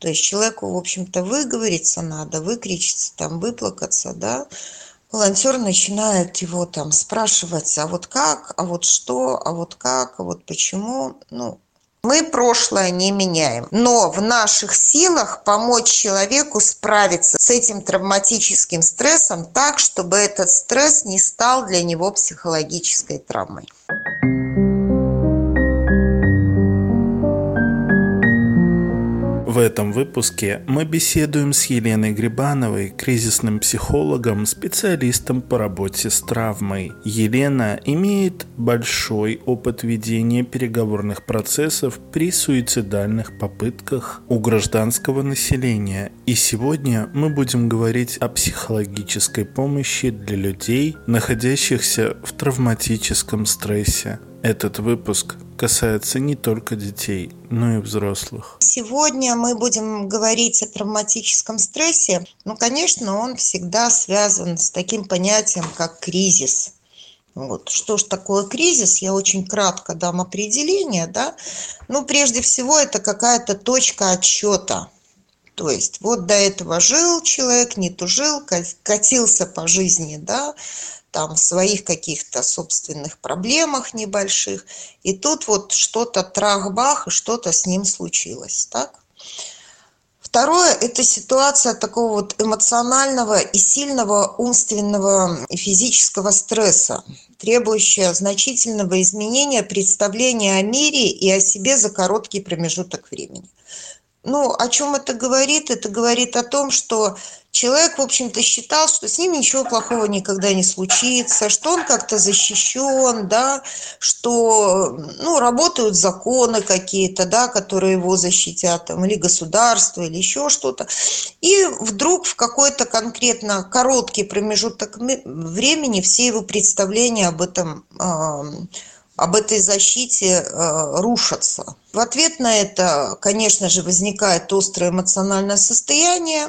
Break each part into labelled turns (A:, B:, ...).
A: То есть человеку, в общем-то, выговориться надо, выкричиться, там, выплакаться, да, волонтер начинает его там спрашивать, а вот как, а вот что, а вот как, а вот почему. Ну, мы прошлое не меняем, но в наших силах помочь человеку справиться с этим травматическим стрессом так, чтобы этот стресс не стал для него психологической травмой.
B: Этом выпуске мы беседуем с Еленой Грибановой, кризисным психологом, специалистом по работе с травмой. Елена имеет большой опыт ведения переговорных процессов при суицидальных попытках у гражданского населения. И сегодня мы будем говорить о психологической помощи для людей, находящихся в травматическом стрессе. Этот выпуск касается не только детей, но и взрослых.
A: Сегодня мы будем говорить о травматическом стрессе. Ну, конечно, он всегда связан с таким понятием, как кризис. Вот. Что ж такое кризис? Я очень кратко дам определение. Да? Ну, прежде всего, это какая-то точка отсчета. То есть вот до этого жил человек, не тужил, катился по жизни, да, там своих каких-то собственных проблемах небольших. И тут вот что-то трах-бах, и что-то с ним случилось. Так? Второе – это ситуация такого вот эмоционального и сильного умственного и физического стресса, требующая значительного изменения представления о мире и о себе за короткий промежуток времени. Ну, о чем это говорит? Это говорит о том, что человек, в общем-то, считал, что с ним ничего плохого никогда не случится, что он как-то защищен, да, что, ну, работают законы какие-то, да, которые его защитят, там, или государство, или еще что-то. И вдруг в какой-то конкретно короткий промежуток времени все его представления об этом об этой защите э, рушатся. В ответ на это, конечно же, возникает острое эмоциональное состояние,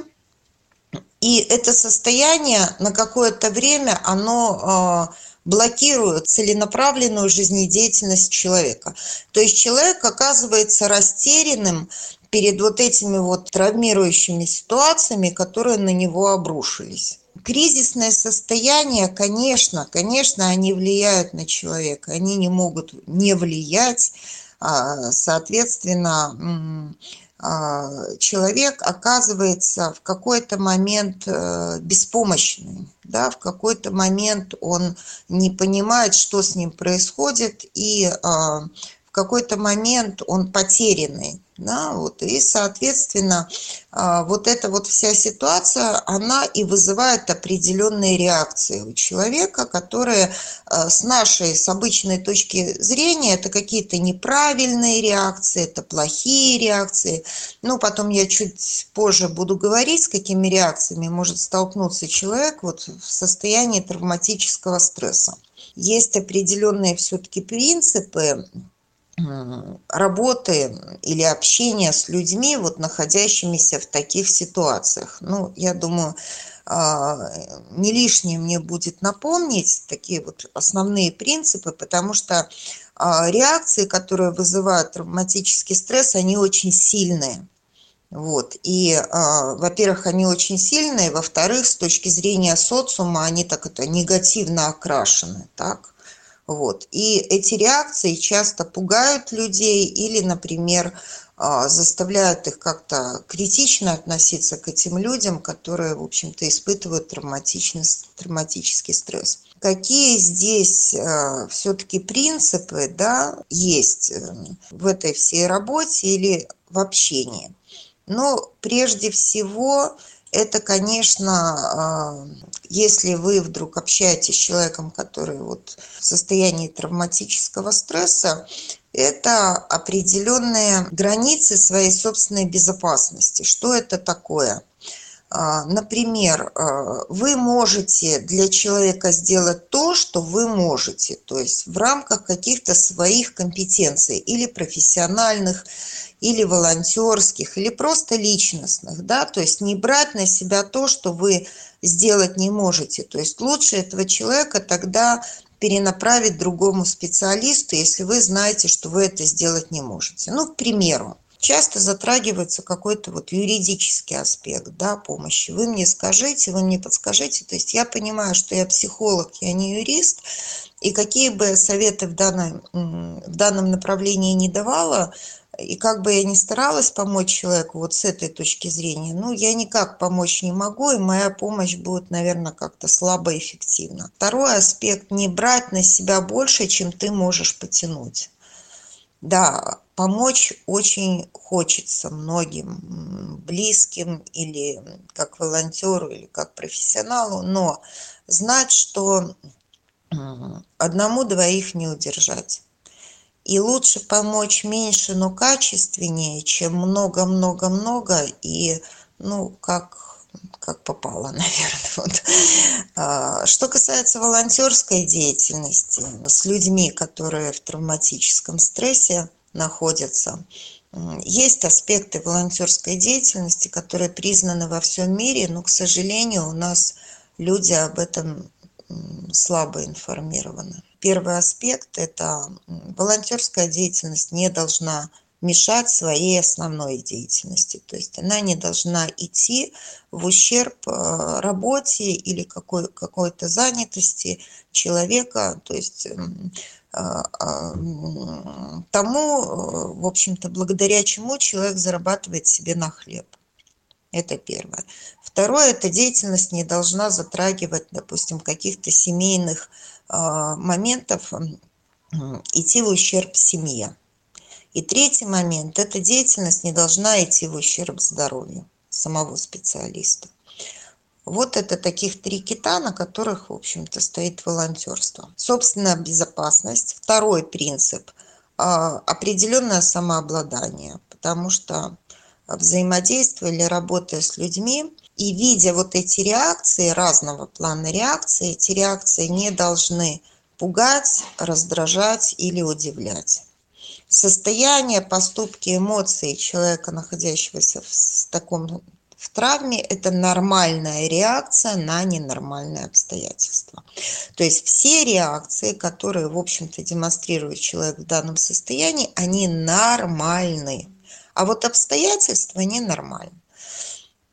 A: и это состояние на какое-то время, оно э, блокирует целенаправленную жизнедеятельность человека. То есть человек оказывается растерянным перед вот этими вот травмирующими ситуациями, которые на него обрушились кризисное состояние, конечно, конечно, они влияют на человека, они не могут не влиять, а, соответственно, а, человек оказывается в какой-то момент э, беспомощным, да, в какой-то момент он не понимает, что с ним происходит, и а, в какой-то момент он потерянный. Да, вот, и, соответственно, а, вот эта вот вся ситуация, она и вызывает определенные реакции у человека, которые а, с нашей, с обычной точки зрения, это какие-то неправильные реакции, это плохие реакции. Ну, потом я чуть позже буду говорить, с какими реакциями может столкнуться человек вот в состоянии травматического стресса. Есть определенные все-таки принципы, работы или общения с людьми, вот находящимися в таких ситуациях. Ну, я думаю, а, не лишнее мне будет напомнить такие вот основные принципы, потому что а, реакции, которые вызывают травматический стресс, они очень сильные. Вот. И, а, во-первых, они очень сильные, во-вторых, с точки зрения социума, они так это негативно окрашены. Так? Вот. И эти реакции часто пугают людей или, например, а, заставляют их как-то критично относиться к этим людям, которые, в общем-то, испытывают травматичный, травматический стресс. Какие здесь э, все-таки принципы да, есть э, в этой всей работе или в общении? Но прежде всего это, конечно, а, если вы вдруг общаетесь с человеком, который вот в состоянии травматического стресса, это определенные границы своей собственной безопасности. Что это такое? А, например, а, вы можете для человека сделать то, что вы можете, то есть в рамках каких-то своих компетенций или профессиональных, или волонтерских, или просто личностных, да, то есть не брать на себя то, что вы сделать не можете. То есть лучше этого человека тогда перенаправить другому специалисту, если вы знаете, что вы это сделать не можете. Ну, к примеру, часто затрагивается какой-то вот юридический аспект да, помощи. Вы мне скажите, вы мне подскажите. То есть я понимаю, что я психолог, я не юрист, и какие бы советы в данном, в данном направлении не давала, и как бы я ни старалась помочь человеку вот с этой точки зрения, ну, я никак помочь не могу, и моя помощь будет, наверное, как-то слабо эффективна. Второй аспект – не брать на себя больше, чем ты можешь потянуть. Да, помочь очень хочется многим близким или как волонтеру, или как профессионалу, но знать, что одному двоих не удержать и лучше помочь меньше, но качественнее, чем много-много-много и, ну, как как попало, наверное. Вот. А, что касается волонтерской деятельности с людьми, которые в травматическом стрессе находятся, есть аспекты волонтерской деятельности, которые признаны во всем мире, но, к сожалению, у нас люди об этом слабо информированы. Первый аспект – это волонтерская деятельность не должна мешать своей основной деятельности. То есть она не должна идти в ущерб э, работе или какой, какой-то занятости человека, то есть а, а, тому, э, в общем-то, благодаря чему человек зарабатывает себе на хлеб. Это первое. Второе, эта деятельность не должна затрагивать, допустим, каких-то семейных а, моментов, идти в ущерб семье. И третий момент, эта деятельность не должна идти в ущерб здоровью самого специалиста. Вот это таких три кита, на которых, в общем-то, стоит волонтерство. Собственная безопасность. Второй принцип – определенное самообладание, потому что взаимодействуя или работая с людьми, и видя вот эти реакции, разного плана реакции, эти реакции не должны пугать, раздражать или удивлять. Состояние, поступки, эмоции человека, находящегося в таком в травме это нормальная реакция на ненормальные обстоятельства. То есть все реакции, которые, в общем-то, демонстрирует человек в данном состоянии, они нормальны. А вот обстоятельства ненормальны.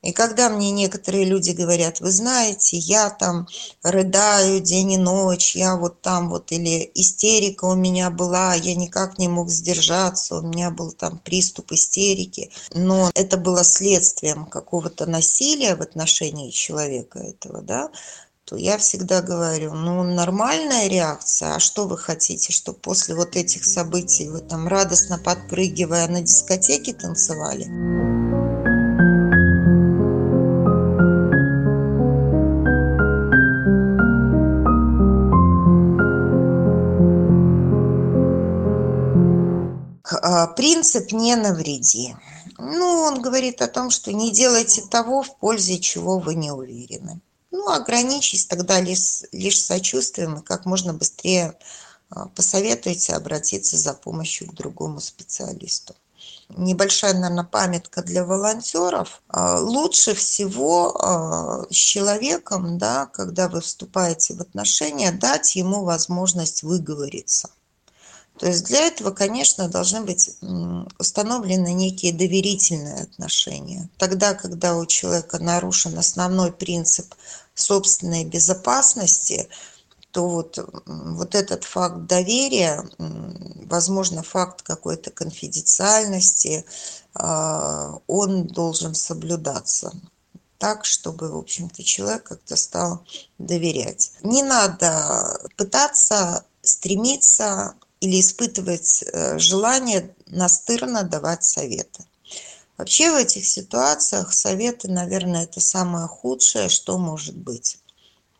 A: И когда мне некоторые люди говорят, вы знаете, я там рыдаю день и ночь, я вот там вот, или истерика у меня была, я никак не мог сдержаться, у меня был там приступ истерики, но это было следствием какого-то насилия в отношении человека этого, да, то я всегда говорю, ну, нормальная реакция, а что вы хотите, что после вот этих событий вы там радостно подпрыгивая на дискотеке танцевали? А, принцип «не навреди». Ну, он говорит о том, что не делайте того, в пользе чего вы не уверены. Ну, ограничьтесь тогда лишь, лишь сочувствием и как можно быстрее а, посоветуйте обратиться за помощью к другому специалисту. Небольшая, наверное, памятка для волонтеров. А, лучше всего с человеком, да, когда вы вступаете в отношения, дать ему возможность выговориться то есть для этого, конечно, должны быть установлены некие доверительные отношения. Тогда, когда у человека нарушен основной принцип собственной безопасности, то вот, вот этот факт доверия, возможно, факт какой-то конфиденциальности, а, он должен соблюдаться так, чтобы, в общем-то, человек как-то стал доверять. Не надо пытаться стремиться или испытывать э, желание настырно давать советы. Вообще в этих ситуациях советы, наверное, это самое худшее, что может быть.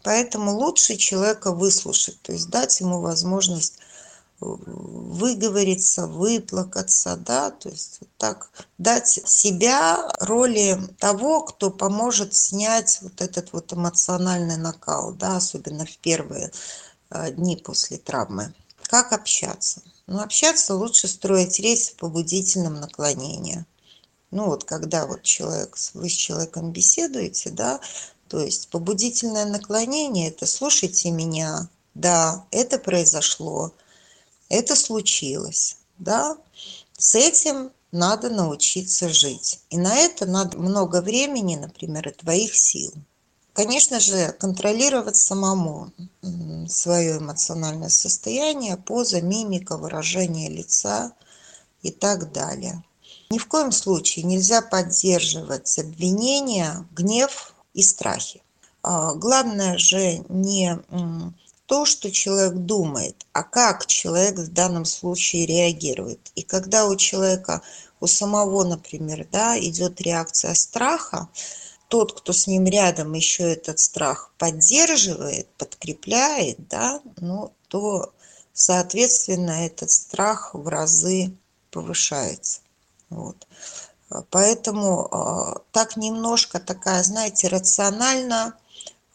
A: Поэтому лучше человека выслушать, то есть дать ему возможность э, выговориться, выплакаться, да, то есть вот так дать себя роли того, кто поможет снять вот этот вот эмоциональный накал, да, особенно в первые э, дни после травмы. Как общаться? Ну, общаться лучше строить речь в побудительном наклонении. Ну, вот когда вот человек, вы с человеком беседуете, да, то есть побудительное наклонение – это «слушайте меня», да, это произошло, это случилось, да, с этим надо научиться жить. И на это надо много времени, например, и твоих сил. Конечно же, контролировать самому свое эмоциональное состояние, поза, мимика, выражение лица и так далее. Ни в коем случае нельзя поддерживать обвинения, гнев и страхи. А, главное же не то, что человек думает, а как человек в данном случае реагирует. И когда у человека, у самого, например, да, идет реакция страха, тот, кто с ним рядом еще этот страх поддерживает, подкрепляет, да, ну, то, соответственно, этот страх в разы повышается. Вот. Поэтому а, так немножко такая, знаете, рационально,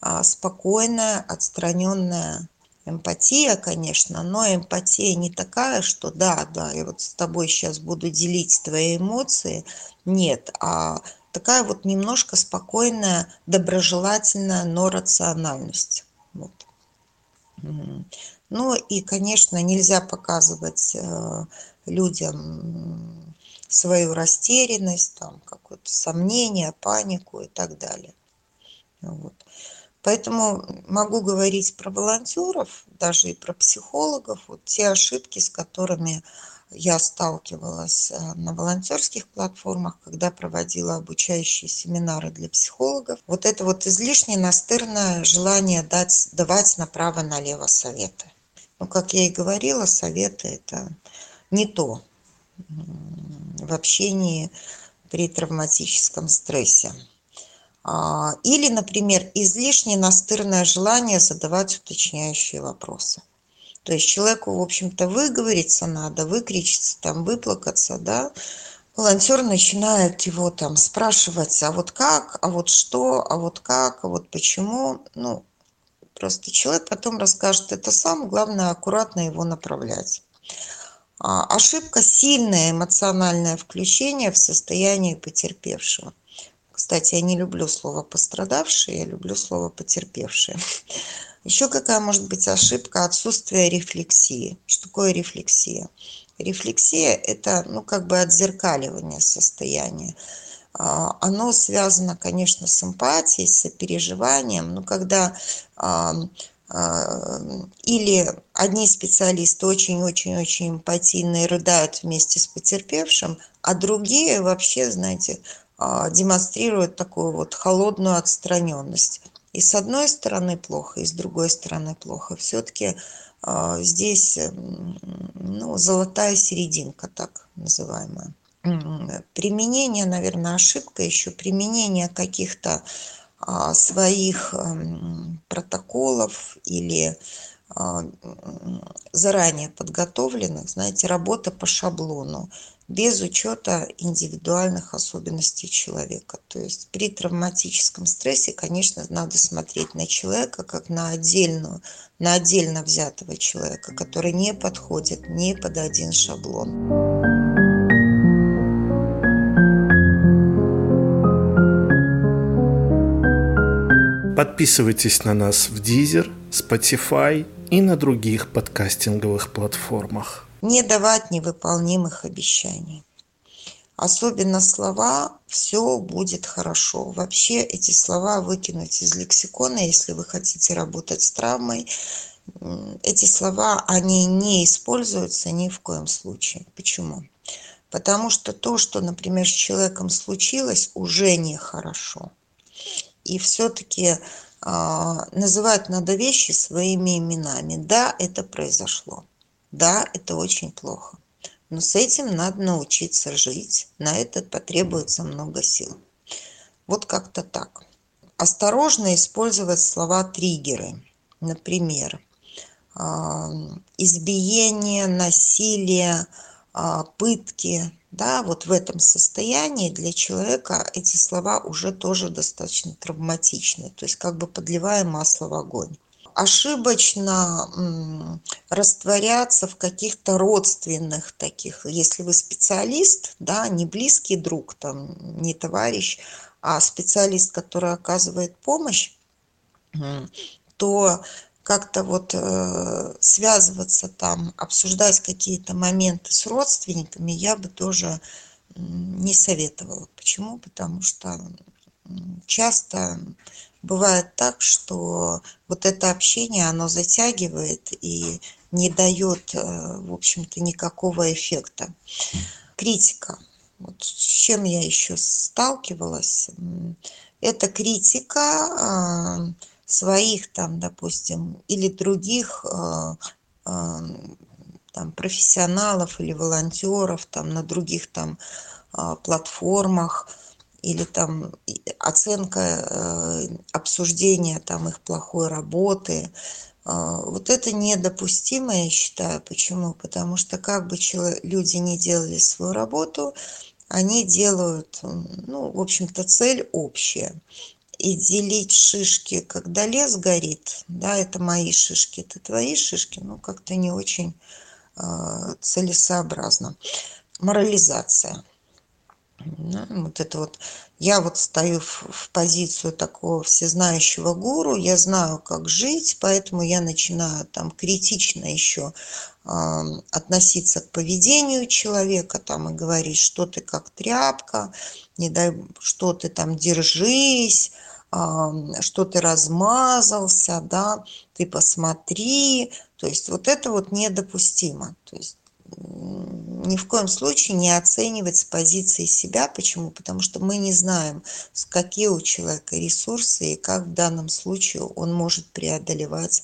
A: а, спокойная, отстраненная эмпатия, конечно, но эмпатия не такая, что да, да, я вот с тобой сейчас буду делить твои эмоции. Нет, а такая вот немножко спокойная, доброжелательная, но рациональность. Вот. Ну и, конечно, нельзя показывать э, людям свою растерянность, там, какое-то сомнение, панику и так далее. Вот. Поэтому могу говорить про волонтеров, даже и про психологов, вот те ошибки, с которыми я сталкивалась э, на волонтерских платформах, когда проводила обучающие семинары для психологов. Вот это вот излишне настырное желание дать, давать направо-налево советы. Ну, как я и говорила, советы – это не то в общении при травматическом стрессе. А, или, например, излишне настырное желание задавать уточняющие вопросы. То есть человеку, в общем-то, выговориться надо, выкричиться, там, выплакаться, да. Волонтер начинает его там спрашивать, а вот как, а вот что, а вот как, а вот почему. Ну, просто человек потом расскажет это сам, главное аккуратно его направлять. А, ошибка – сильное эмоциональное включение в состояние потерпевшего. Кстати, я не люблю слово «пострадавший», я люблю слово «потерпевший». Еще какая может быть ошибка? Отсутствие рефлексии. Что такое рефлексия? Рефлексия – это, ну, как бы отзеркаливание состояния. А, оно связано, конечно, с эмпатией, с сопереживанием. Но когда а, или одни специалисты очень-очень-очень эмпатийные рыдают вместе с потерпевшим, а другие вообще, знаете, демонстрируют такую вот холодную отстраненность. И с одной стороны плохо, и с другой стороны плохо. Все-таки а, здесь ну, золотая серединка, так называемая. Применение, наверное, ошибка еще, применение каких-то а, своих протоколов или а, заранее подготовленных, знаете, работа по шаблону без учета индивидуальных особенностей человека. То есть при травматическом стрессе, конечно, надо смотреть на человека как на отдельную, на отдельно взятого человека, который не подходит ни под один шаблон.
B: Подписывайтесь на нас в Deezer, Spotify и на других подкастинговых платформах
A: не давать невыполнимых обещаний. Особенно слова «все будет хорошо». Вообще эти слова выкинуть из лексикона, если вы хотите работать с травмой. Эти слова, они не используются ни в коем случае. Почему? Потому что то, что, например, с человеком случилось, уже нехорошо. И все-таки называть надо вещи своими именами. Да, это произошло. Да, это очень плохо. Но с этим надо научиться жить. На это потребуется много сил. Вот как-то так. Осторожно использовать слова триггеры. Например, а, избиение, насилие, а, пытки. Да, вот в этом состоянии для человека эти слова уже тоже достаточно травматичны. То есть как бы подливая масло в огонь ошибочно растворяться в каких-то родственных таких. Если вы специалист, да, не близкий друг, там, не товарищ, а специалист, который оказывает помощь, то как-то вот э, связываться там, обсуждать какие-то моменты с родственниками, я бы тоже не советовала. Почему? Потому что часто бывает так, что вот это общение, оно затягивает и не дает, э, в общем-то, никакого эффекта. Критика. Вот с чем я еще сталкивалась, это критика а, своих там, допустим, или других а, а, там, профессионалов или волонтеров там, на других там платформах или там оценка э, обсуждения там их плохой работы вот это недопустимо, я считаю. Почему? Потому что как бы люди не делали свою работу, они делают, ну, в общем-то, цель общая. И делить шишки, когда лес горит, да, это мои шишки, это твои шишки, ну, как-то не очень э, целесообразно. Морализация. Вот это вот я вот стою в, в позицию такого всезнающего гуру, я знаю, как жить, поэтому я начинаю там критично еще э, относиться к поведению человека, там и говорить, что ты как тряпка, не дай, что ты там держись, э, что ты размазался, да, ты посмотри, то есть вот это вот недопустимо, то есть ни в коем случае не оценивать с позиции себя. Почему? Потому что мы не знаем, какие у человека ресурсы и как в данном случае он может преодолевать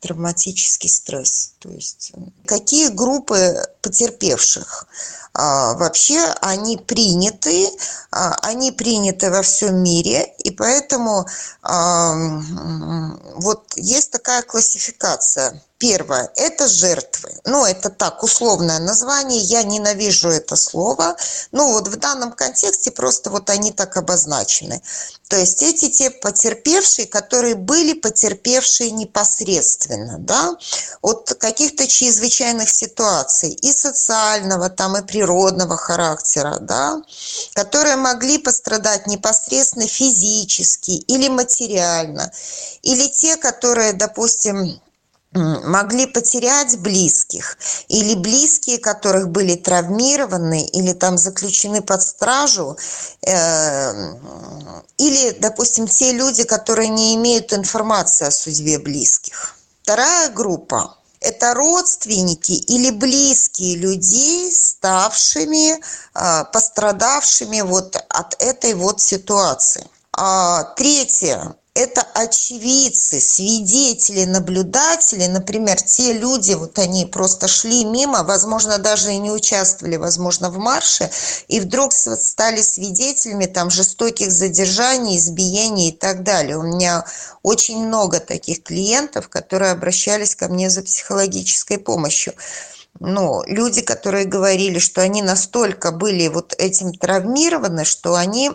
A: травматический стресс. То есть какие группы потерпевших? А, вообще они приняты, а, они приняты во всем мире, и поэтому а, вот есть такая классификация Первое – это жертвы. Ну, это так, условное название, я ненавижу это слово. Ну, вот в данном контексте просто вот они так обозначены. То есть эти те потерпевшие, которые были потерпевшие непосредственно, да, от каких-то чрезвычайных ситуаций и социального, там, и природного характера, да, которые могли пострадать непосредственно физически или материально, или те, которые, допустим, могли потерять близких, или близкие, которых были травмированы, или там заключены под стражу, э, или, допустим, те люди, которые не имеют информации о судьбе близких. Вторая группа – это родственники или близкие людей, ставшими, э, пострадавшими вот от этой вот ситуации. А третье это очевидцы, свидетели, наблюдатели, например, те люди, вот они просто шли мимо, возможно, даже и не участвовали, возможно, в марше, и вдруг стали свидетелями там жестоких задержаний, избиений и так далее. У меня очень много таких клиентов, которые обращались ко мне за психологической помощью. Но люди, которые говорили, что они настолько были вот этим травмированы, что они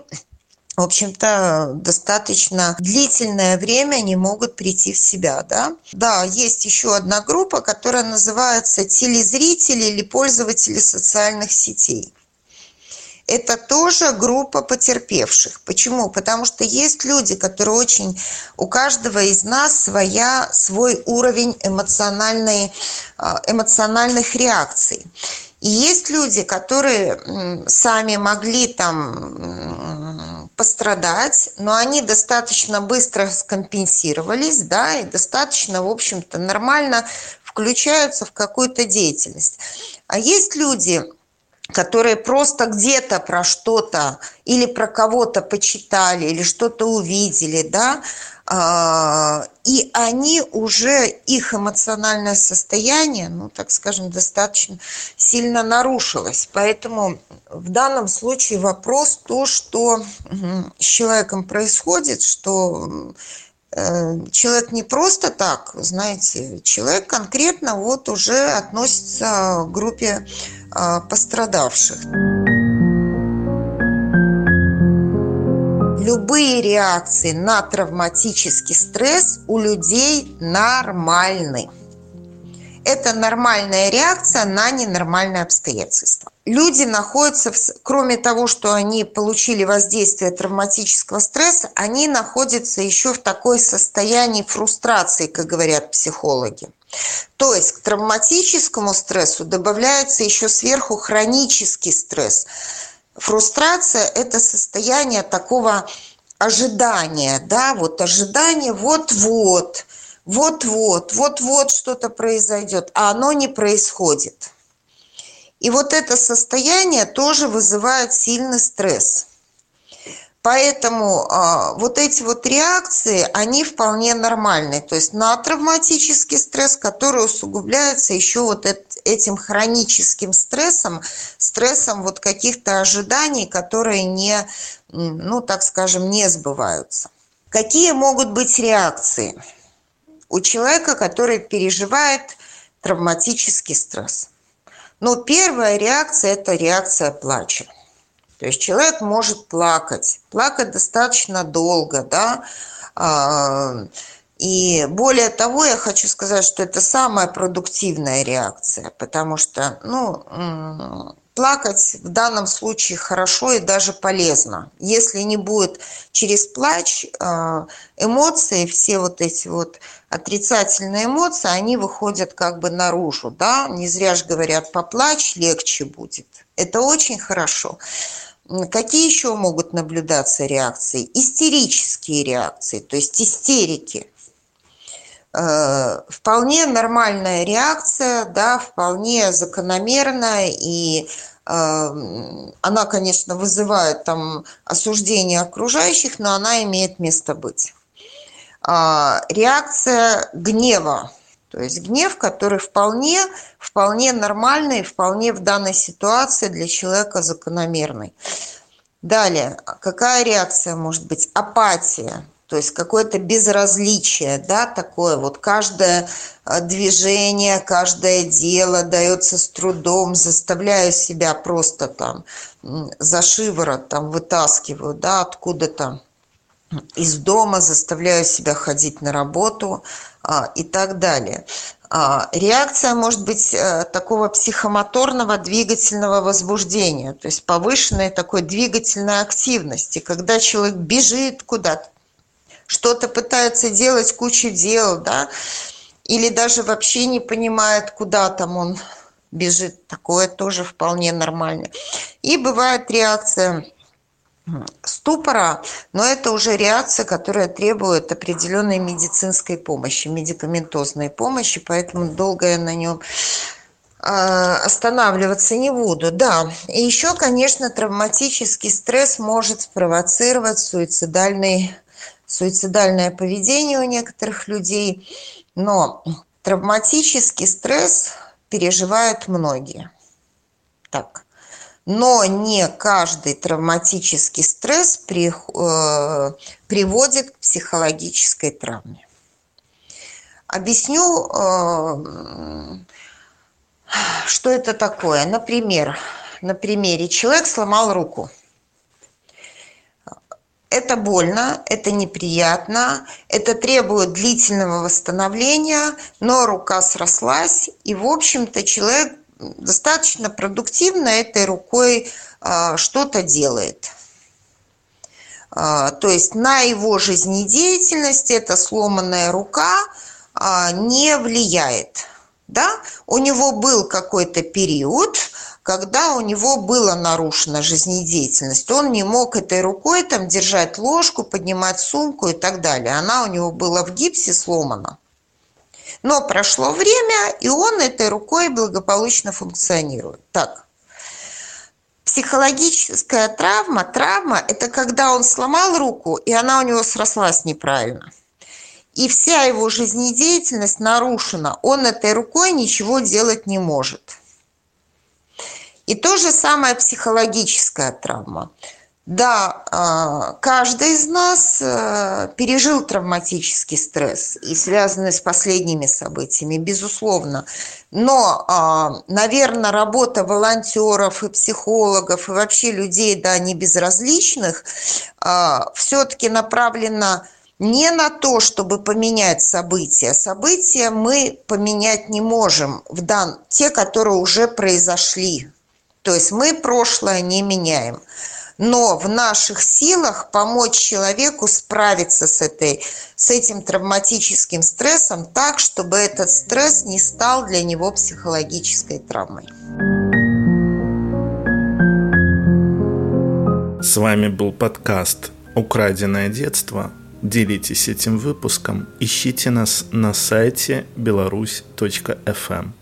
A: в общем-то, достаточно длительное время не могут прийти в себя. Да? да, есть еще одна группа, которая называется телезрители или пользователи социальных сетей. Это тоже группа потерпевших. Почему? Потому что есть люди, которые очень... У каждого из нас своя, свой уровень эмоциональной, а, эмоциональных реакций. И есть люди, которые сами могли там пострадать, но они достаточно быстро скомпенсировались, да, и достаточно, в общем-то, нормально включаются в какую-то деятельность. А есть люди, которые просто где-то про что-то или про кого-то почитали, или что-то увидели, да, а, и они уже, их эмоциональное состояние, ну, так скажем, достаточно сильно нарушилось. Поэтому в данном случае вопрос то, что с человеком происходит, что э, человек не просто так, знаете, человек конкретно вот уже относится к группе а, пострадавших. Любые реакции на травматический стресс у людей нормальны. Это нормальная реакция на ненормальные обстоятельства. Люди находятся, в, кроме того, что они получили воздействие травматического стресса, они находятся еще в такой состоянии фрустрации, как говорят психологи. То есть к травматическому стрессу добавляется еще сверху хронический стресс. Фрустрация – это состояние такого ожидания, да, вот ожидание вот-вот, вот-вот, вот-вот что-то произойдет, а оно не происходит. И вот это состояние тоже вызывает сильный стресс. Поэтому а, вот эти вот реакции, они вполне нормальные. То есть на травматический стресс, который усугубляется еще вот этим хроническим стрессом, стрессом вот каких-то ожиданий, которые не, ну так скажем, не сбываются. Какие могут быть реакции у человека, который переживает травматический стресс? Ну, первая реакция – это реакция плача. То есть человек может плакать, плакать достаточно долго, да, а, и более того, я хочу сказать, что это самая продуктивная реакция, потому что, ну, плакать в данном случае хорошо и даже полезно. Если не будет через плач а, эмоции, все вот эти вот отрицательные эмоции, они выходят как бы наружу, да, не зря же говорят, поплачь, легче будет. Это очень хорошо. Какие еще могут наблюдаться реакции? Истерические реакции, то есть истерики. Э, вполне нормальная реакция, да, вполне закономерная, и э, она, конечно, вызывает там осуждение окружающих, но она имеет место быть. А, реакция гнева то есть гнев, который вполне, вполне нормальный, вполне в данной ситуации для человека закономерный. Далее, какая реакция может быть? Апатия, то есть какое-то безразличие, да, такое вот каждое э, движение, каждое дело дается с трудом, заставляю себя просто там за шиворот там вытаскиваю, да, откуда-то из дома, заставляю себя ходить на работу а, и так далее. А, реакция может быть а, такого психомоторного двигательного возбуждения, то есть повышенной такой двигательной активности, когда человек бежит куда-то, что-то пытается делать, кучу дел, да, или даже вообще не понимает, куда там он бежит. Такое тоже вполне нормально. И бывает реакция ступора, но это уже реакция, которая требует определенной медицинской помощи, медикаментозной помощи, поэтому долго я на нем а, останавливаться не буду. Да, и еще, конечно, травматический стресс может спровоцировать суицидальный, суицидальное поведение у некоторых людей, но травматический стресс переживают многие. Так, но не каждый травматический стресс при, э, приводит к психологической травме. Объясню, э, что это такое. Например, на примере человек сломал руку. Это больно, это неприятно, это требует длительного восстановления, но рука срослась, и, в общем-то, человек достаточно продуктивно этой рукой а, что-то делает. А, то есть на его жизнедеятельность эта сломанная рука а, не влияет. Да? У него был какой-то период, когда у него была нарушена жизнедеятельность. Он не мог этой рукой там держать ложку, поднимать сумку и так далее. Она у него была в гипсе сломана. Но прошло время, и он этой рукой благополучно функционирует. Так, психологическая травма, травма – это когда он сломал руку, и она у него срослась неправильно. И вся его жизнедеятельность нарушена. Он этой рукой ничего делать не может. И то же самое психологическая травма. Да, а, каждый из нас э, пережил травматический стресс и связанный с последними событиями, безусловно. Но, а, наверное, работа волонтеров и психологов и вообще людей, да, не безразличных, а, все-таки направлена не на то, чтобы поменять события. События мы поменять не можем, в дан... те, которые уже произошли. То есть мы прошлое не меняем. но в наших силах помочь человеку справиться с, этой, с этим травматическим стрессом так, чтобы этот стресс не стал для него психологической травмой.
B: С вами был подкаст «Украденное детство». Делитесь этим выпуском, ищите нас на сайте беларусь.фм.